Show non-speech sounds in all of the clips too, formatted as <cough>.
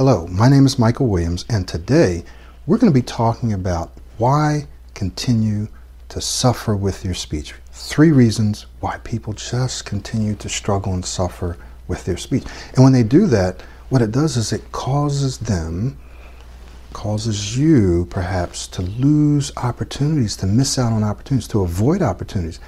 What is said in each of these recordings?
Hello, my name is Michael Williams, and today we're going to be talking about why continue to suffer with your speech. Three reasons why people just continue to struggle and suffer with their speech. And when they do that, what it does is it causes them, causes you perhaps to lose opportunities, to miss out on opportunities, to avoid opportunities,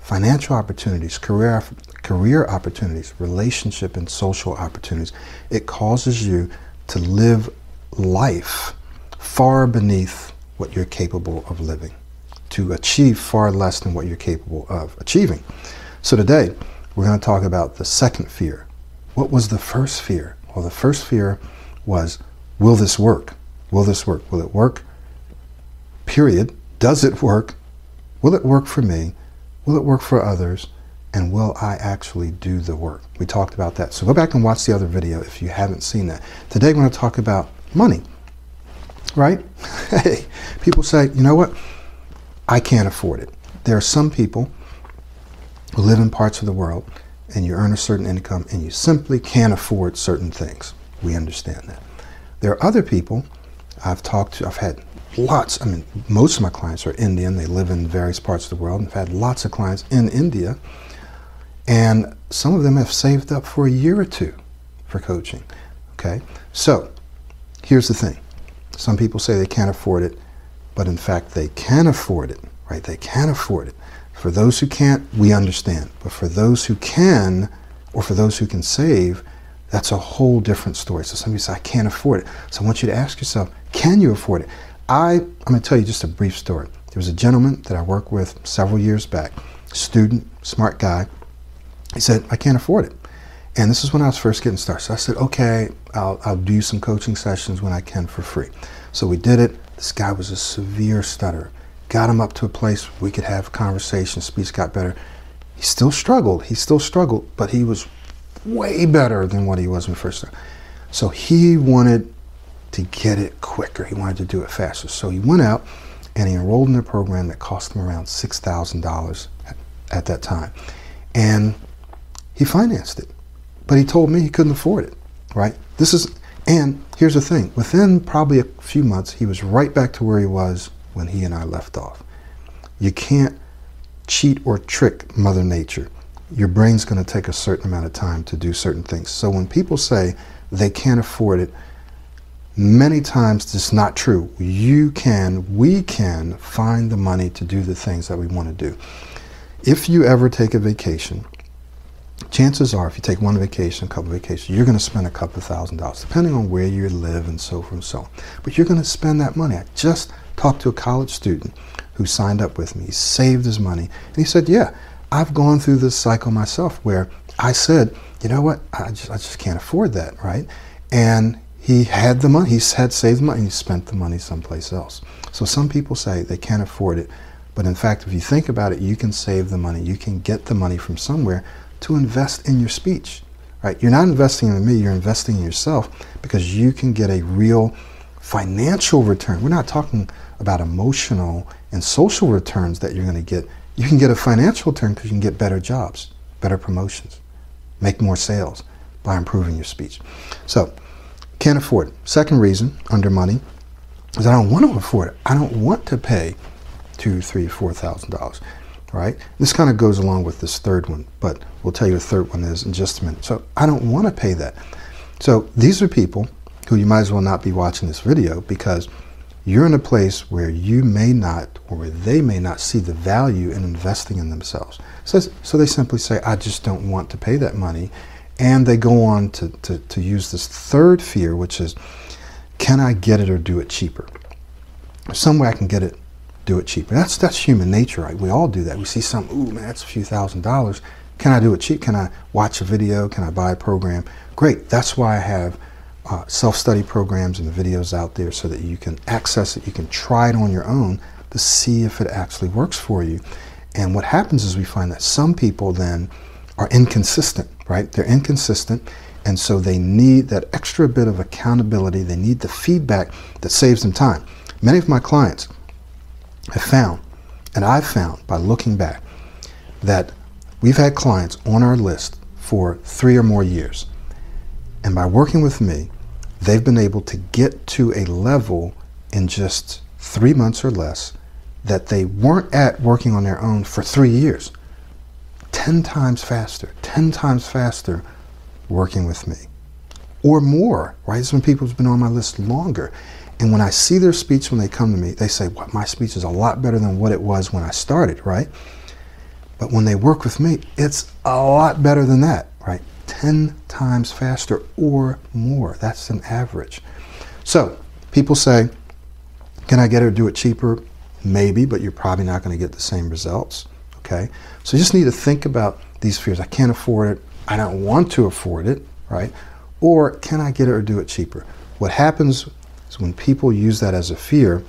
financial opportunities, career career opportunities, relationship and social opportunities. It causes you to live life far beneath what you're capable of living, to achieve far less than what you're capable of achieving. So today, we're going to talk about the second fear. What was the first fear? Well, the first fear was will this work? Will this work? Will it work? Period. Does it work? Will it work for me? Will it work for others? And will I actually do the work? We talked about that. So go back and watch the other video if you haven't seen that. Today we're going to talk about money, right? <laughs> hey, people say, you know what? I can't afford it. There are some people who live in parts of the world and you earn a certain income and you simply can't afford certain things. We understand that. There are other people I've talked to, I've had lots, I mean, most of my clients are Indian. They live in various parts of the world. I've had lots of clients in India and some of them have saved up for a year or two for coaching. Okay? So, here's the thing. Some people say they can't afford it, but in fact, they can afford it, right? They can afford it. For those who can't, we understand. But for those who can, or for those who can save, that's a whole different story. So somebody says, I can't afford it. So I want you to ask yourself, can you afford it? I, I'm going to tell you just a brief story. There was a gentleman that I worked with several years back, student, smart guy, he said, I can't afford it. And this is when I was first getting started. So I said, okay, I'll, I'll do some coaching sessions when I can for free. So we did it. This guy was a severe stutterer. Got him up to a place we could have conversations. Speech got better. He still struggled. He still struggled, but he was way better than what he was when he first started. So he wanted to get it quicker. He wanted to do it faster. So he went out and he enrolled in a program that cost him around $6,000 at, at that time. And he financed it. But he told me he couldn't afford it, right? This is, and here's the thing within probably a few months, he was right back to where he was when he and I left off. You can't cheat or trick Mother Nature. Your brain's going to take a certain amount of time to do certain things. So when people say they can't afford it, many times it's not true. You can, we can find the money to do the things that we want to do. If you ever take a vacation chances are if you take one vacation, a couple of vacations, you're going to spend a couple of thousand dollars, depending on where you live and so forth and so on. But you're going to spend that money. I just talked to a college student who signed up with me. He saved his money. And he said, yeah, I've gone through this cycle myself where I said, you know what, I just, I just can't afford that, right? And he had the money, he had saved the money, he spent the money someplace else. So some people say they can't afford it. But in fact, if you think about it, you can save the money. You can get the money from somewhere to invest in your speech. Right? You're not investing in me, you're investing in yourself because you can get a real financial return. We're not talking about emotional and social returns that you're going to get. You can get a financial return because you can get better jobs, better promotions, make more sales by improving your speech. So, can't afford. Second reason, under money, is I don't want to afford it. I don't want to pay two, three, four thousand dollars right? This kind of goes along with this third one, but we'll tell you the third one is in just a minute. So I don't want to pay that. So these are people who you might as well not be watching this video because you're in a place where you may not or where they may not see the value in investing in themselves. So, so they simply say, I just don't want to pay that money. And they go on to, to, to use this third fear, which is, can I get it or do it cheaper? Some way I can get it do it cheaper. That's that's human nature, right? We all do that. We see some, ooh man, that's a few thousand dollars. Can I do it cheap? Can I watch a video? Can I buy a program? Great. That's why I have uh, self-study programs and videos out there so that you can access it. You can try it on your own to see if it actually works for you. And what happens is we find that some people then are inconsistent, right? They're inconsistent. And so they need that extra bit of accountability. They need the feedback that saves them time. Many of my clients, have found, and I've found by looking back, that we've had clients on our list for three or more years. And by working with me, they've been able to get to a level in just three months or less that they weren't at working on their own for three years. 10 times faster, 10 times faster working with me. Or more, right? It's when people have been on my list longer. And when I see their speech when they come to me, they say, well, my speech is a lot better than what it was when I started, right? But when they work with me, it's a lot better than that, right? 10 times faster or more. That's an average. So people say, can I get her to do it cheaper? Maybe, but you're probably not going to get the same results. Okay? So you just need to think about these fears. I can't afford it. I don't want to afford it, right? Or can I get it or do it cheaper? What happens is when people use that as a fear,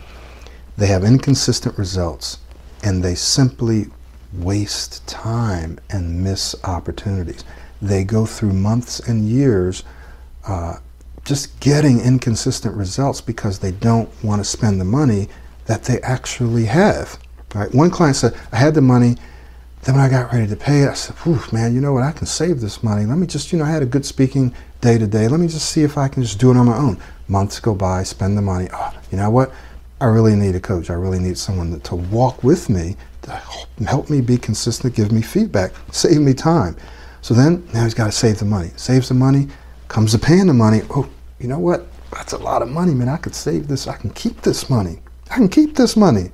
they have inconsistent results and they simply waste time and miss opportunities. They go through months and years uh, just getting inconsistent results because they don't want to spend the money that they actually have. Right? One client said, I had the money, then when I got ready to pay I said, Oof, man, you know what? I can save this money. Let me just, you know, I had a good speaking day to day. Let me just see if I can just do it on my own. Months go by, spend the money. Oh, you know what? I really need a coach. I really need someone to walk with me, to help me be consistent, give me feedback, save me time. So then, now he's got to save the money. Saves the money, comes to paying the money. Oh, you know what? That's a lot of money, man. I could save this. I can keep this money. I can keep this money.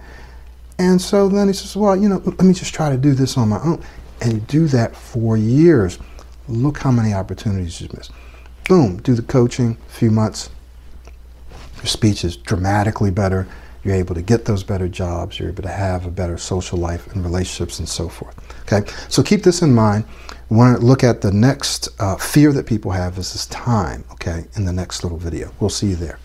And so then he says, well, you know, let me just try to do this on my own. And do that for years. Look how many opportunities you missed. Boom, do the coaching, a few months. Your speech is dramatically better. You're able to get those better jobs. You're able to have a better social life and relationships and so forth. Okay, so keep this in mind. We want to look at the next uh, fear that people have is this time, okay, in the next little video. We'll see you there.